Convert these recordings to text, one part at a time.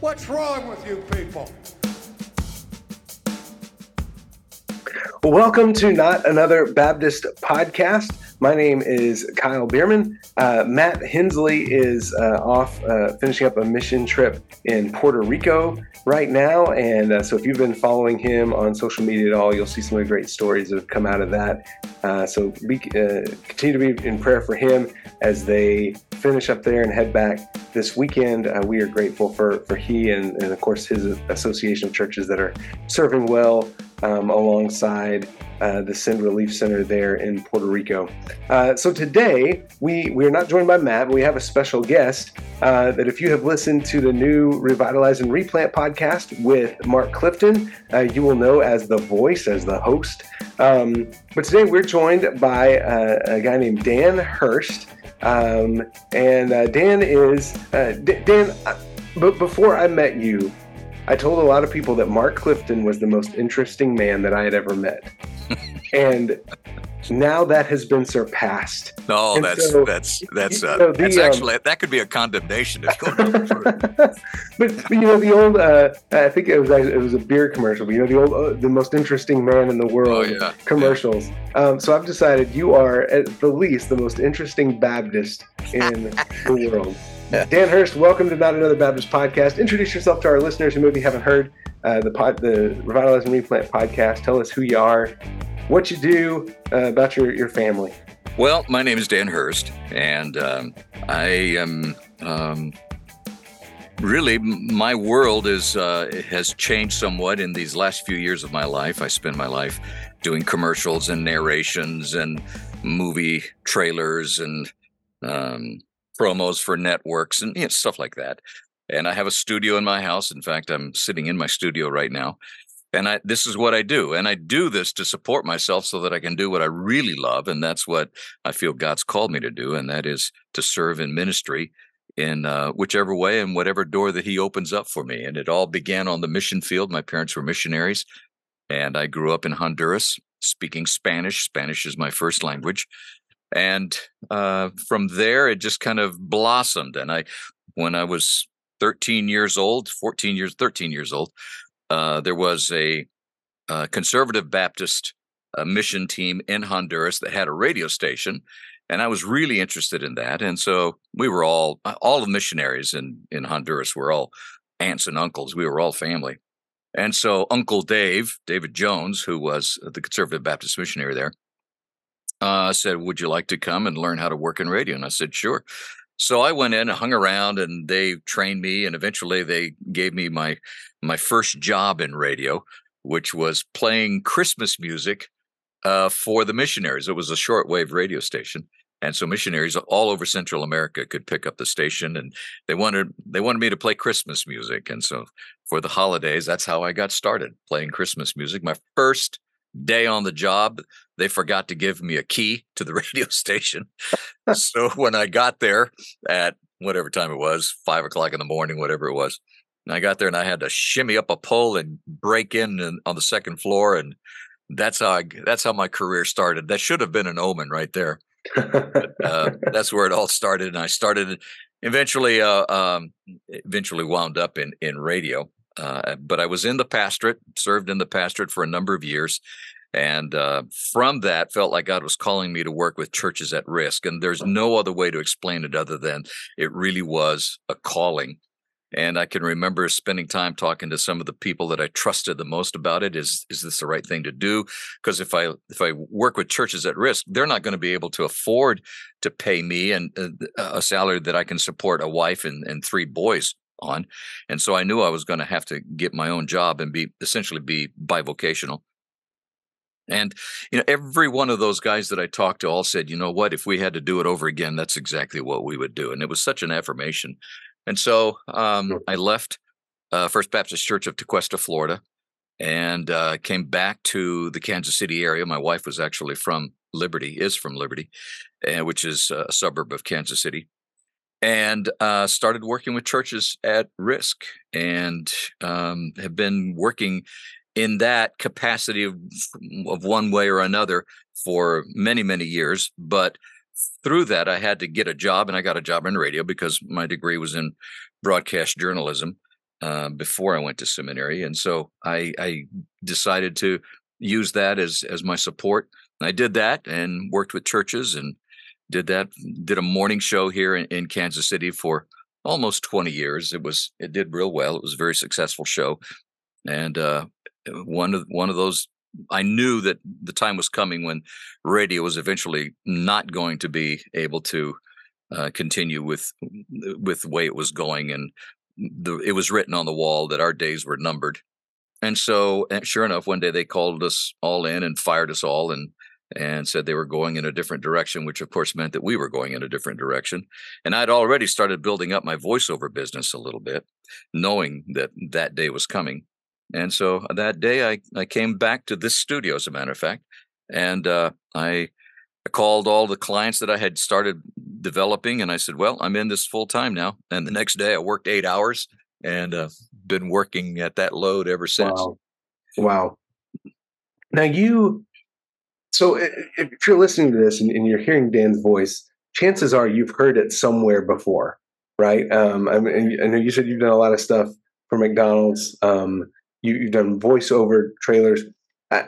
What's wrong with you people? Welcome to Not Another Baptist podcast. My name is Kyle Bueermann. Uh, Matt Henslee is uh, off uh, finishing up a mission trip in Puerto Rico right now. And uh, so if you've been following him on social media at all, you'll see some of the great stories that have come out of that. Uh, so be, uh, continue to be in prayer for him as they finish up there and head back this weekend. we are grateful for, for he and, and, of course, his association of churches that are serving well um, alongside uh, the Send Relief Center there in Puerto Rico. Uh, so today we we are not joined by Matt, we have a special guest. Uh, that if you have listened to the new Revitalize and Replant podcast with Mark Clifton, uh, you will know as the voice, as the host. Um, but today we're joined by uh, a guy named Dan Hurst, um, and uh, Dan is D- Dan. but before I met you, I told a lot of people that Mark Clifton was the most interesting man that I had ever met. and now that has been surpassed. No, that's, so, that's that's uh, know, the, that's um, actually that could be a condemnation. but, but you know the old uh, I think it was it was a beer commercial. But you know the old uh, the most interesting man in the world oh, yeah. commercials. Yeah. Um, so I've decided you are at the least the most interesting Baptist in the world. Dan Hurst, welcome to Not Another Baptist podcast. Introduce yourself to our listeners who maybe haven't heard uh, the pod, the Revitalize and Replant podcast. Tell us who you are, what you do, uh, about your, your family. Well, my name is Dan Hurst, and um, I am um, really my world is uh, has changed somewhat in these last few years of my life. I spend my life doing commercials and narrations and movie trailers and um, promos for networks and you know, stuff like that. And I have a studio in my house. In fact, I'm sitting in my studio right now. And I, this is what I do. And I do this to support myself so that I can do what I really love. And that's what I feel God's called me to do. And that is to serve in ministry in uh, whichever way and whatever door that He opens up for me. And it all began on the mission field. My parents were missionaries. And I grew up in Honduras speaking Spanish. Spanish is my first language and uh, from there it just kind of blossomed and i when i was 13 years old 14 years 13 years old uh, there was a, a conservative baptist uh, mission team in honduras that had a radio station and i was really interested in that and so we were all all the missionaries in in honduras were all aunts and uncles we were all family and so uncle dave david jones who was the conservative baptist missionary there uh, said, Would you like to come and learn how to work in radio? And I said, Sure. So I went in and hung around and they trained me and eventually they gave me my my first job in radio, which was playing Christmas music uh, for the missionaries. It was a shortwave radio station. And so missionaries all over Central America could pick up the station and they wanted they wanted me to play Christmas music. And so for the holidays, that's how I got started playing Christmas music. My first day on the job, they forgot to give me a key to the radio station. so when I got there at whatever time it was, five o'clock in the morning, whatever it was, and I got there and I had to shimmy up a pole and break in and, on the second floor, and that's how I, that's how my career started. That should have been an omen right there. but, uh, that's where it all started, and I started eventually. Uh, um, eventually wound up in in radio. Uh, but I was in the pastorate, served in the pastorate for a number of years. And uh, from that, felt like God was calling me to work with churches at risk. And there's no other way to explain it other than it really was a calling. And I can remember spending time talking to some of the people that I trusted the most about it. Is is this the right thing to do? Because if I if I work with churches at risk, they're not going to be able to afford to pay me and uh, a salary that I can support a wife and, and three boys on. And so I knew I was going to have to get my own job and be essentially be bivocational. And you know, every one of those guys that I talked to all said, you know what, if we had to do it over again, that's exactly what we would do. And it was such an affirmation. And so um, I left uh, First Baptist Church of Tequesta, Florida, and uh, came back to the Kansas City area. My wife was actually from Liberty, is from Liberty, uh, which is a suburb of Kansas City and uh, started working with churches at risk and um, have been working in that capacity of, of one way or another for many many years but through that i had to get a job and i got a job in radio because my degree was in broadcast journalism uh, before I went to seminary, and so I, I decided to use that as as my support. I did that and worked with churches and did that. Did a morning show here in, in Kansas City for almost 20 years. It was it did real well. It was a very successful show, and uh, one of one of those. I knew that the time was coming when radio was eventually not going to be able to uh, continue with with the way it was going, and the, it was written on the wall that our days were numbered. And so, and sure enough, one day they called us all in and fired us all, and and said they were going in a different direction, which of course meant that we were going in a different direction. And I'd already started building up my voiceover business a little bit, knowing that that day was coming. And so that day I, I came back to this studio, as a matter of fact, and uh, I, I called all the clients that I had started developing and I said, well, I'm in this full time now. And the next day I worked eight hours and uh, been working at that load ever since. Wow. Wow. Now you so if you're listening to this and, and, you're hearing Dan's voice, chances are you've heard it somewhere before, right? Um, I, mean, I know you said you've done a lot of stuff for McDonald's. Um, you, have done voiceover trailers. I,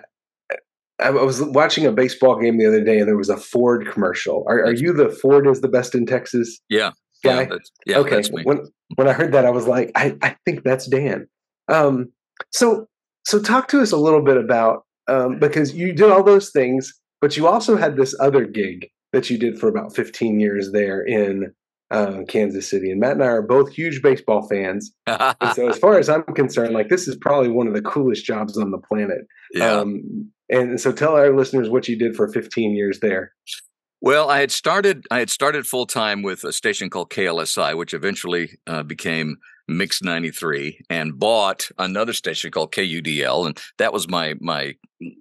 I, was watching a baseball game the other day, and there was a Ford commercial. Are, are you the Ford is the best in Texas? Yeah, guy. Yeah, that's, yeah, okay. When when I heard that, I was like, I, I think that's Dan. Um, so so talk to us a little bit about um, because you did all those things, but you also had this other gig that you did for about 15 years there in uh, Kansas City. And Matt and I are both huge baseball fans. and so, as far as I'm concerned, like this is probably one of the coolest jobs on the planet. Yeah. Um, and so, tell our listeners what you did for 15 years there. Well, I had started. I had started full time with a station called KLSI, which eventually uh, became Mix 93 and bought another station called KUDL and that was my my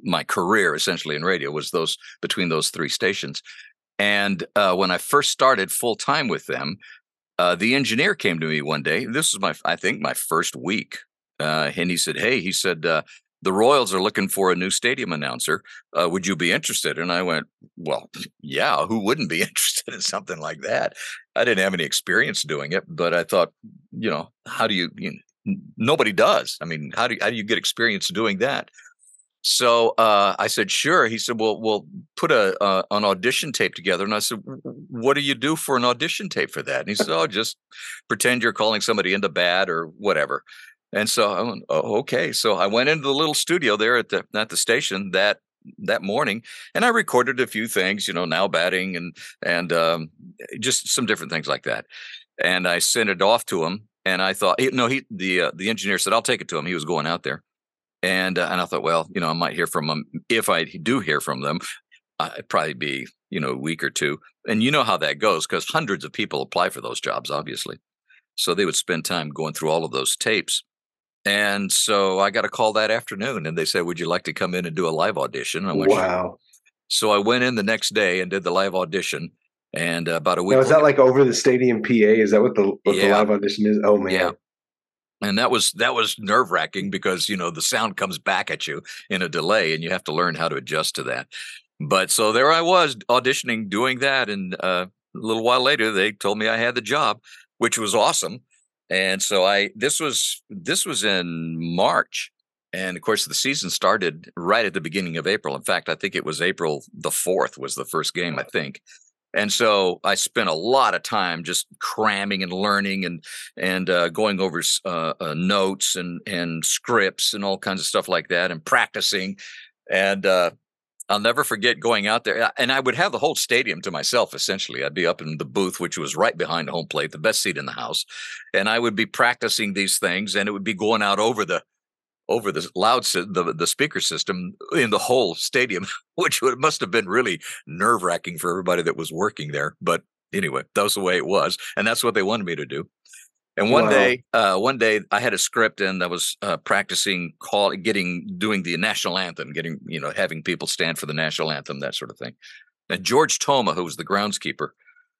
my career essentially in radio was those between those three stations. And uh, when I first started full time with them uh, the engineer came to me one day. This was my I think my first week uh, and he said hey he said uh, the Royals are looking for a new stadium announcer. Uh, would you be interested? And I went, well, yeah, who wouldn't be interested in something like that? I didn't have any experience doing it, but I thought, you know, how do you, you know, nobody does. I mean, how do you, how do you get experience doing that? So uh, I said, sure. He said, well, we'll put a uh, an audition tape together. And I said, what do you do for an audition tape for that? And he said, oh, just pretend you're calling somebody into bat or whatever. And so I went, oh, okay. So I went into the little studio there at the at the station that that morning, and I recorded a few things, you know, now batting and and um, just some different things like that. And I sent it off to him, and I thought, no, he the uh, the engineer said I'll take it to him. He was going out there, and uh, and I thought, well, you know, I might hear from him if I do hear from them. I'd probably be you know a week or two, and you know how that goes because hundreds of people apply for those jobs, obviously. So they would spend time going through all of those tapes and so I got a call that afternoon and they said, Would you like to come in and do a live audition? I went, wow. So I went in the next day and did the live audition. And uh, about a week. Now, is that like over the stadium PA? Is that what the what yeah. the live audition is? Oh man. Yeah. And that was that was nerve wracking because you know the sound comes back at you in a delay, and you have to learn how to adjust to that. But so there I was auditioning, doing that, and uh, a little while later they told me I had the job, which was awesome and so I this was this was in March. And of course, the season started right at the beginning of April. In fact, I think it was April the 4th was the first game, I think. And so I spent a lot of time just cramming and learning and and uh, going over uh, uh, notes and and scripts and all kinds of stuff like that and practicing. And uh, I'll never forget going out there, and I would have the whole stadium to myself. Essentially, I'd be up in the booth, which was right behind home plate, the best seat in the house, and I would be practicing these things, and it would be going out over the over the loud the the speaker system in the whole stadium, which would, must have been really nerve wracking for everybody that was working there. But anyway, that was the way it was, and that's what they wanted me to do. And one wow. day, uh, one day I had a script and I was uh, practicing call, getting, doing the national anthem, getting, you know, having people stand for the national anthem, that sort of thing. And George Toma, who was the groundskeeper,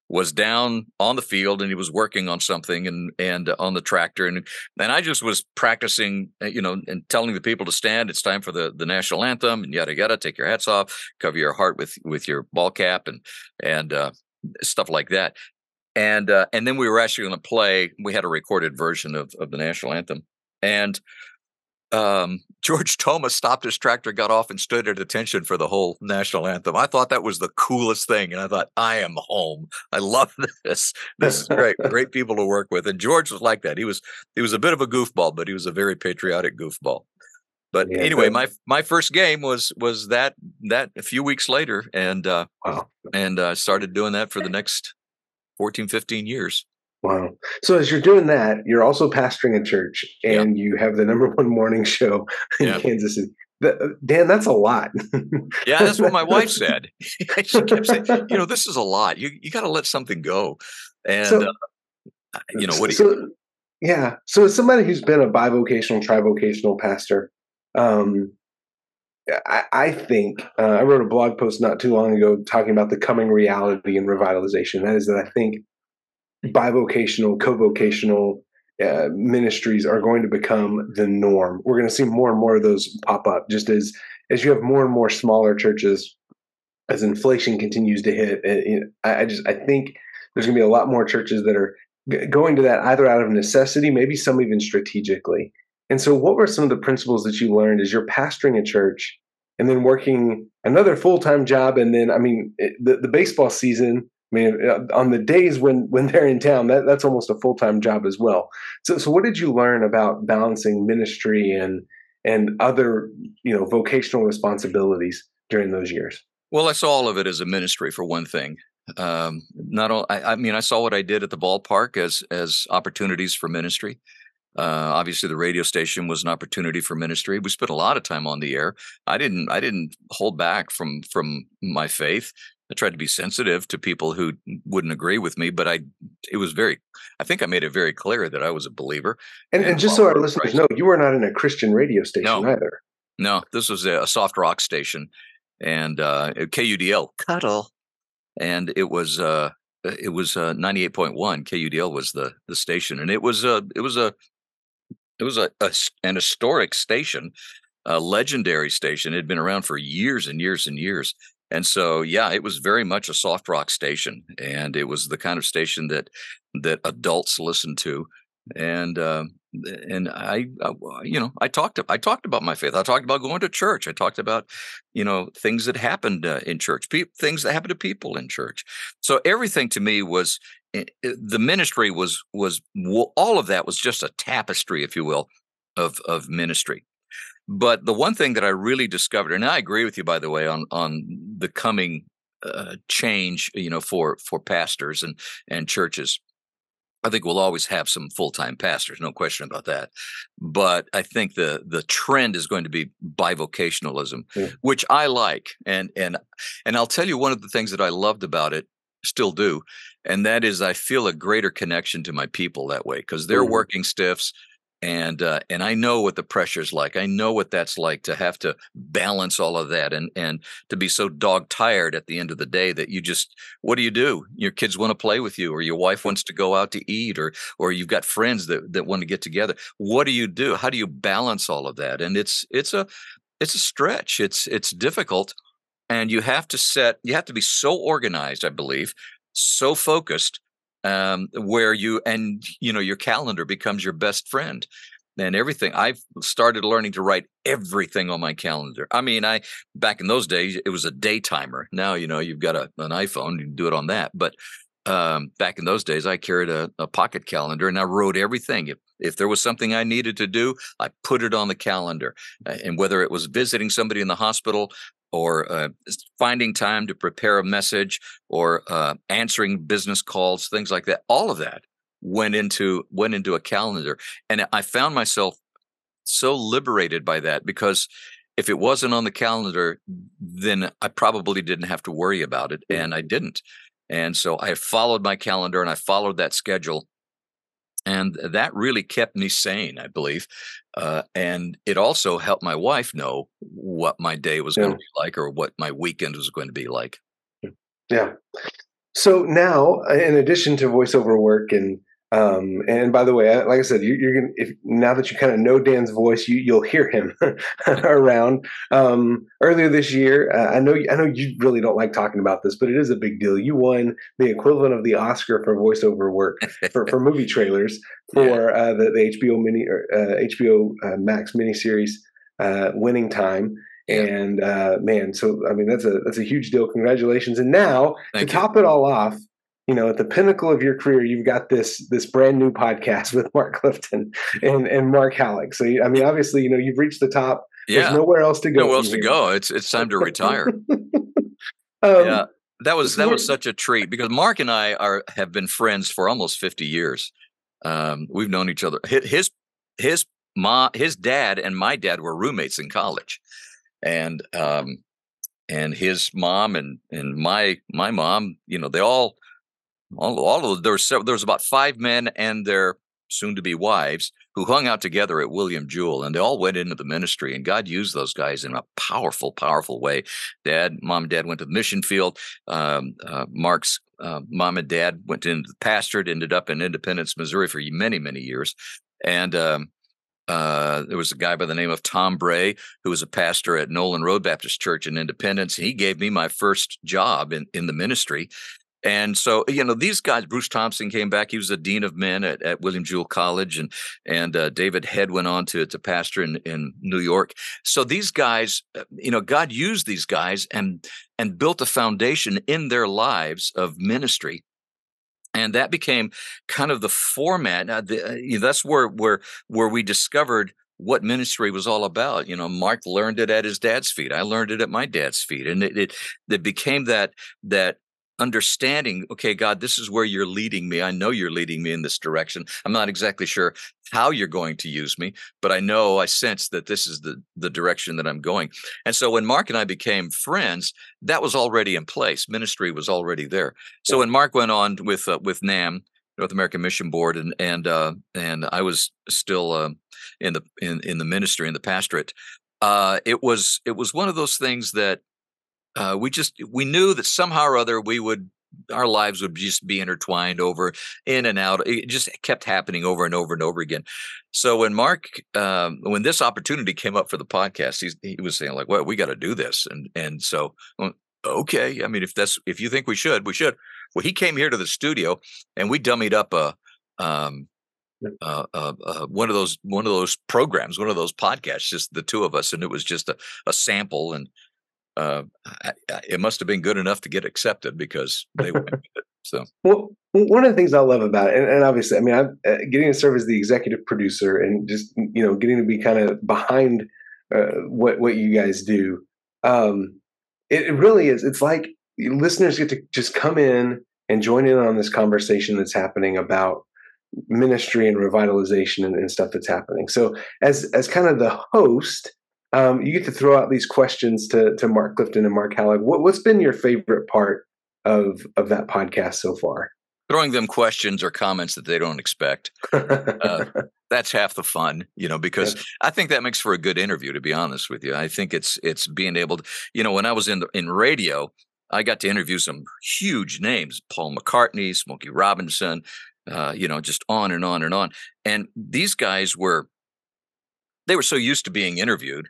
was down on the field and he was working on something and and uh, on the tractor. And and I just was practicing uh, you know and telling the people to stand. It's time for the the national anthem and yada yada. Take your hats off. Cover your heart with with your ball cap and and uh, stuff like that and uh, and then we were actually going to play. We had a recorded version of of the national anthem, and um, George Toma stopped his tractor, got off, and stood at attention for the whole national anthem. I thought that was the coolest thing, and I thought, I am home. I love this. This is great. great people to work with. And George was like that. He was he was a bit of a goofball, but he was a very patriotic goofball. But yeah, anyway, my my first game was was that that a few weeks later, and uh, wow. and uh, started doing that for the next 14, 15 years. Wow. So as you're doing that, you're also pastoring a church and you have the number one morning show in Kansas City. Dan, that's a lot. yeah, that's what my wife said. she kept saying, you know, this is a lot. You you got to let something go. And so, uh, you know, what do so, you Yeah. So as somebody who's been a bivocational, trivocational pastor, um, I, think uh, I wrote a blog post not too long ago talking about the coming reality in revitalization. That is that I think bivocational, co-vocational uh, ministries are going to become the norm. We're going to see more and more of those pop up, just as as you have more and more smaller churches, as inflation continues to hit. Uh, I, I just I think there's going to be a lot more churches that are going to that either out of necessity, maybe some even strategically. And so, what were some of the principles that you learned as you're pastoring a church and then working another full time job? And then, I mean, it, the, the baseball season, I mean, uh, on the days when when they're in town, that, that's almost a full time job as well. So, so what did you learn about balancing ministry and and other you know vocational responsibilities during those years? Well, I saw all of it as a ministry for one thing. Um, not all. I, I mean, I saw what I did at the ballpark as as opportunities for ministry. Uh, obviously, the radio station was an opportunity for ministry. We spent a lot of time on the air. I didn't. I didn't hold back from from my faith. I tried to be sensitive to people who wouldn't agree with me, but I. It was very. I think I made it very clear that I was a believer. And, and, and just so our listeners Christ. know, you were not in a Christian radio station no. either. No, this was a, a soft rock station, and uh, KUDL Cuddle, and it was. Uh, it was uh, 98.1 KUDL was the the station and it was a it was a it was a, a an historic station, a legendary station. It had been around for years and years and years. And so, yeah, it was very much a soft rock station, and it was the kind of station that that adults listened to. And uh, and I, I, you know, I talked I talked about my faith. I talked about going to church. I talked about, you know, things that happened uh, in church, pe- things that happened to people in church. So everything to me was Eh, eh, the ministry was was all of that was just a tapestry, if you will, of of ministry. But the one thing that I really discovered, and I agree with you, by the way, on on the coming uh, change, you know, for for pastors and and churches. I think we'll always have some full time pastors, no question about that. But I think the the trend is going to be bivocationalism, yeah. which I like, and and and I'll tell you one of the things that I loved about it still do and that is i feel a greater connection to my people that way because they're mm-hmm. working stiffs and uh, and I know what the pressure's like. I know what that's like to have to balance all of that and and to be so dog tired at the end of the day that you just what do you do? Your kids want to play with you, or your wife wants to go out to eat, or or you've got friends that that want to get together. What do you do? How do you balance all of that? And it's it's a it's a stretch. It's it's difficult, and you have to set you have to be so organized i believe so focused um, where you and you know your calendar becomes your best friend and everything. I've started learning to write everything on my calendar. I mean i back in those days it was a day timer. Now you know you've got a, an iphone you can do it on that but um, back in those days i carried a, a pocket calendar and i wrote everything. If, if there was something i needed to do i put it on the calendar and whether it was visiting somebody in the hospital or uh, finding time to prepare a message or uh, answering business calls things like that all of that went into went into a calendar. And i found myself so liberated by that because if it wasn't on the calendar then i probably didn't have to worry about it and i didn't. And so i followed my calendar and i followed that schedule and that really kept me sane i believe uh, and it also helped my wife know what my day was yeah. going to be like or what my weekend was going to be like. Yeah. So now in addition to voiceover work and Um, and by the way, like I said, you, are gonna if now that you kind of know Dan's voice, you you'll hear him around. Um, earlier this year, uh, I know I know you really don't like talking about this, but it is a big deal. You won the equivalent of the Oscar for voiceover work for, for movie trailers for yeah. uh, the, the HBO mini or uh, HBO uh, Max miniseries uh, Winning Time. Yeah. And uh, man, so I mean that's a that's a huge deal. Congratulations! And now Thank to you. top it all off, you know, at the pinnacle of your career, you've got this this brand new podcast with Mark Clifton and and Mark Hallock. So I mean, obviously, you know, you've reached the top. Yeah. There's nowhere else to go. Nowhere else to go. It's it's time to retire. um, yeah, that was that was such a treat because Mark and I are have been friends for almost 50 years. Um, we've known each other. His his mom, his dad, and my dad were roommates in college, and um, and his mom and and my my mom, you know, they all all, all of there was there was about five men and their soon to be wives who hung out together at William Jewell and they all went into the ministry and God used those guys in a powerful, powerful way. Dad, mom and dad went to the mission field. Um, uh, Mark's uh, mom and dad went into the pastorate, ended up in Independence, Missouri for many, many years. And um, uh, there was a guy by the name of Tom Bray who was a pastor at Nolan Road Baptist Church in Independence. He gave me my first job in, in the ministry. And so, you know, these guys, Bruce Thompson came back. He was a dean of men at, at William Jewell College, and and uh, David Head went on to to pastor in, in New York. So these guys, uh, you know, God used these guys and and built a foundation in their lives of ministry and that became kind of the format. The, uh, you know, that's where where where we discovered what ministry was all about. You know, Mark learned it at his dad's feet. I learned it at my dad's feet, and it it, it became that that understanding okay god this is where you're leading me. I know you're leading me in this direction. I'm not exactly sure how you're going to use me but i know i sense that this is the the direction that i'm going. And so when mark and i became friends that was already in place. Ministry was already there. So when mark went on with uh, with NAMB north american mission board and and uh and i was still uh, in the in in the ministry in the pastorate uh it was it was one of those things that uh, we just we knew that somehow or other we would our lives would just be intertwined over in and out. It just kept happening over and over and over again. So when Mark, um, when this opportunity came up for the podcast, he, he was saying like, "Well, we got to do this," and and so okay. I mean, if that's if you think we should, we should. Well, he came here to the studio and we dummied up a. Um, uh, uh, uh, one of those one of those programs, one of those podcasts, just the two of us, and it was just a, a sample, and uh, I, I, it must have been good enough to get accepted because they went with it. So, well, one of the things I love about it, and, and obviously, I mean, I'm uh, getting to serve as the executive producer and just you know getting to be kind of behind uh, what what you guys do. Um, it, it really is. It's like listeners get to just come in and join in on this conversation that's happening about ministry and revitalization and, and stuff that's happening. So, as as kind of the host um, you get to throw out these questions to to Mark Clifton and Mark Hallock. What, what's been your favorite part of of that podcast so far? Throwing them questions or comments that they don't expect. uh, that's half the fun, you know, because yeah. I think that makes for a good interview. To be honest with you, I think it's it's being able to, you know, when I was in the, in radio, I got to interview some huge names: Paul McCartney, Smokey Robinson, uh, you know, just on and on and on. And these guys were they were so used to being interviewed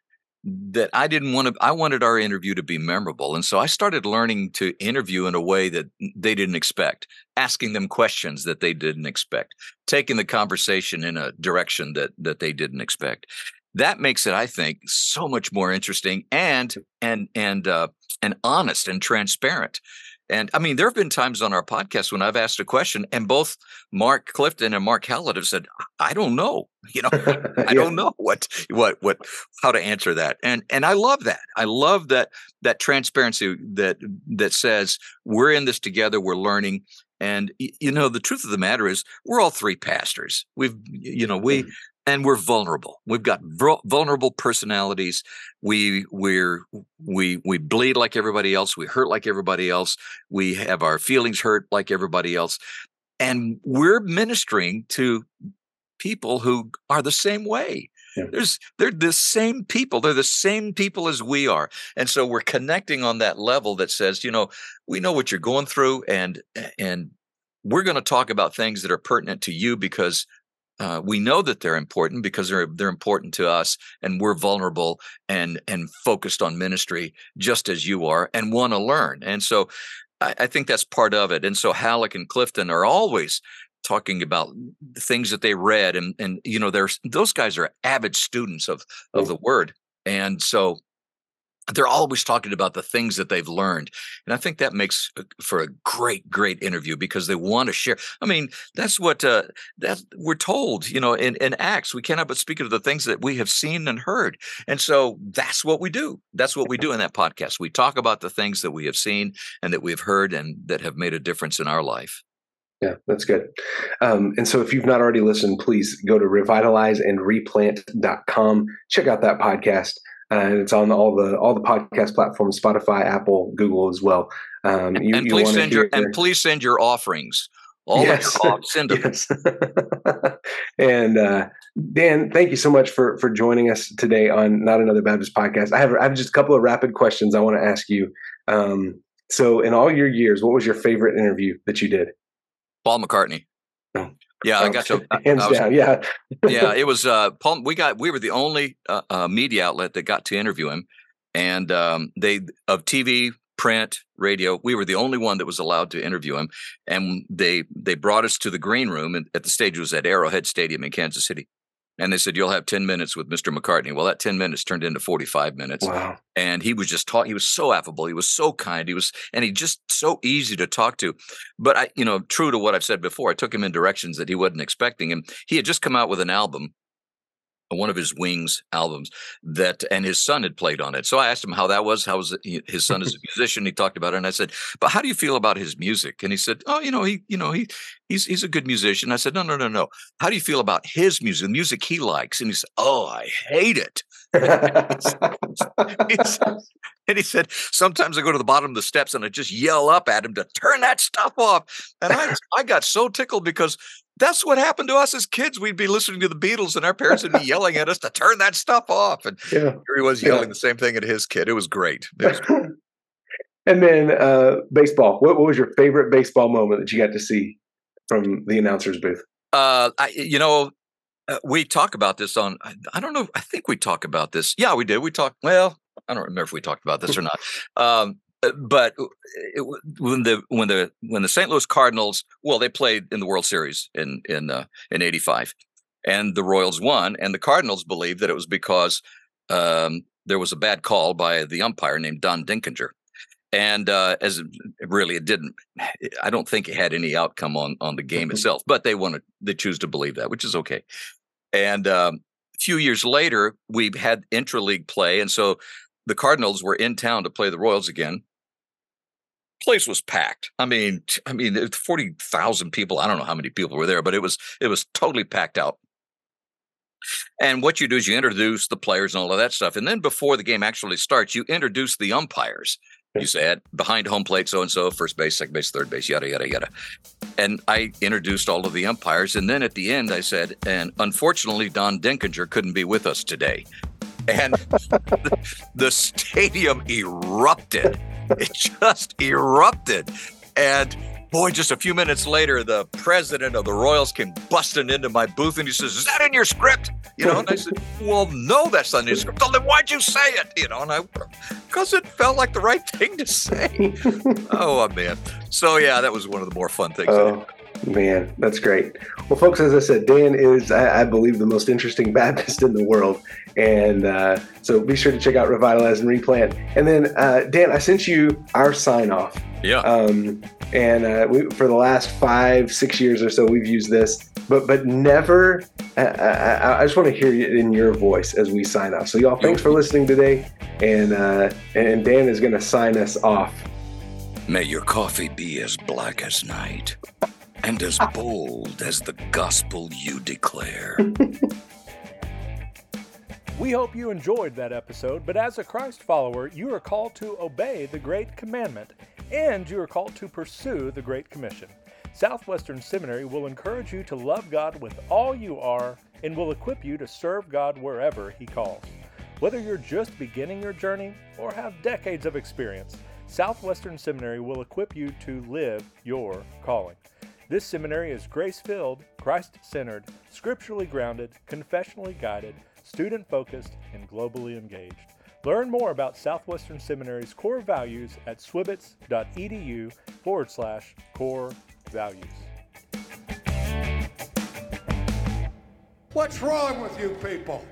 that I didn't want to, I wanted our interview to be memorable. And so I started learning to interview in a way that they didn't expect, asking them questions that they didn't expect, taking the conversation in a direction that, that they didn't expect. That makes it, I think, so much more interesting and, and, and, uh, and honest and transparent. And I mean, there have been times on our podcast when I've asked a question, and both Mark Clifton and Mark Hallock have said, "I don't know, you know, I don't know what, what, what, how to answer that." And and I love that. I love that that transparency that that says we're in this together, we're learning. And you know, the truth of the matter is, we're all three pastors. We've, you know, we mm-hmm and we're vulnerable. We've got vulnerable personalities. We we're we we bleed like everybody else. We hurt like everybody else. We have our feelings hurt like everybody else, and we're ministering to people who are the same way. Yeah. There's they're the same people. They're the same people as we are, and so we're connecting on that level that says, you know, we know what you're going through, and and we're going to talk about things that are pertinent to you because uh, we know that they're important because they're they're important to us, and we're vulnerable and and focused on ministry just as you are, and want to learn. And so, I, I think that's part of it. And so, Hallock and Clifton are always talking about things that they read, and and you know, there's those guys are avid students of of the Word, and so they're always talking about the things that they've learned and i think that makes for a great great interview because they want to share i mean that's what uh that we're told you know in, in acts we cannot but speak of the things that we have seen and heard and so that's what we do that's what we do in that podcast we talk about the things that we have seen and that we've heard and that have made a difference in our life yeah, that's good. Um, and so if you've not already listened, please go to revitalizeandreplant.com. Check out that podcast and it's on all the all the podcast platforms, Spotify, Apple, Google as well. Um, you, and, please send your and please send your offerings. All yes. your send them. Yes. and uh, Dan, thank you so much for for joining us today on Not Another Baptist Podcast. I have I have just a couple of rapid questions I want to ask you. Um, so, in all your years, what was your favorite interview that you did? Paul McCartney. Oh, yeah, I got to hands was, down. Yeah, yeah. It was uh, Paul. We got we were the only uh, uh, media outlet that got to interview him, and um, they of TV, print, radio. We were the only one that was allowed to interview him, and they they brought us to the green room and at the stage was at Arrowhead Stadium in Kansas City, and they said you'll have 10 minutes with mr mccartney well that 10 minutes turned into 45 minutes wow. and he was just talking he was so affable he was so kind he was and he just so easy to talk to but i you know true to what i've said before i took him in directions that he wasn't expecting and he had just come out with an album one of his Wings albums that, and his son had played on it. So I asked him how that was. How was it? his son is a musician? He talked about it, and I said, "But how do you feel about his music?" And he said, "Oh, you know, he, you know, he, he's he's a good musician." I said, "No, no, no, no. How do you feel about his music, the music he likes?" And he said, "Oh, I hate it." and he said, sometimes I go to the bottom of the steps and I just yell up at him to turn that stuff off. And I, I got so tickled because that's what happened to us as kids. We'd be listening to the Beatles and our parents would be yelling at us to turn that stuff off. And yeah. here he was yelling yeah. the same thing at his kid. It was great. It was great. and then uh, baseball. What, what was your favorite baseball moment that you got to see from the announcer's booth? Uh, I, you know, uh, we talk about this on. I, I, don't know. I think we talk about this. Yeah, we did. We talked. Well, I don't remember if we talked about this or not. Um, uh, but it, when the when the when the St. Louis Cardinals, well, they played in the World Series in in uh, in '85, and the Royals won, and the Cardinals believed that it was because um, there was a bad call by the umpire named Don Denkinger, and uh, as really it didn't i don't think it had any outcome on on the game mm-hmm. itself but they want to they choose to believe that which is okay and um, a few years later we had intra-league play and so the cardinals were in town to play the royals again place was packed i mean i mean 40,000 people i don't know how many people were there but it was it was totally packed out and what you do is you introduce the players and all of that stuff. And then before the game actually starts, you introduce the umpires. You say said behind home plate, so and so, first base, second base, third base, yada, yada, yada. And I introduced all of the umpires. And then at the end, I said, and unfortunately, Don Denkinger couldn't be with us today. And the stadium erupted. It just erupted. And boy, just a few minutes later, the president of the Royals came busting into my booth and he says, Is that in your script? You know, and I said, Well, no, that's not in your script. Well, then why'd you say it? You know, and I, because it felt like the right thing to say. oh, man. So, yeah, that was one of the more fun things. Oh. Man, that's great. Well, folks, as I said, Dan is, I, I believe, the most interesting Baptist in the world. And uh, so be sure to check out Revitalize and Replant. And then, uh, Dan, I sent you our sign off. Yeah. Um, and uh, we, for the last five, six years or so, we've used this, but but never. I, I, I just want to hear it in your voice as we sign off. So, y'all, thanks for listening today. And uh, and Dan is going to sign us off. May your coffee be as black as night and as bold as the gospel you declare. we hope you enjoyed that episode, but as a Christ follower, you are called to obey the Great Commandment, and you are called to pursue the Great Commission. Southwestern Seminary will encourage you to love God with all you are and will equip you to serve God wherever He calls. Whether you're just beginning your journey or have decades of experience, Southwestern Seminary will equip you to live your calling. This seminary is grace filled, Christ centered, scripturally grounded, confessionally guided, student focused, and globally engaged. Learn more about Southwestern Seminary's core values at swbts.edu forward slash core values. What's wrong with you people?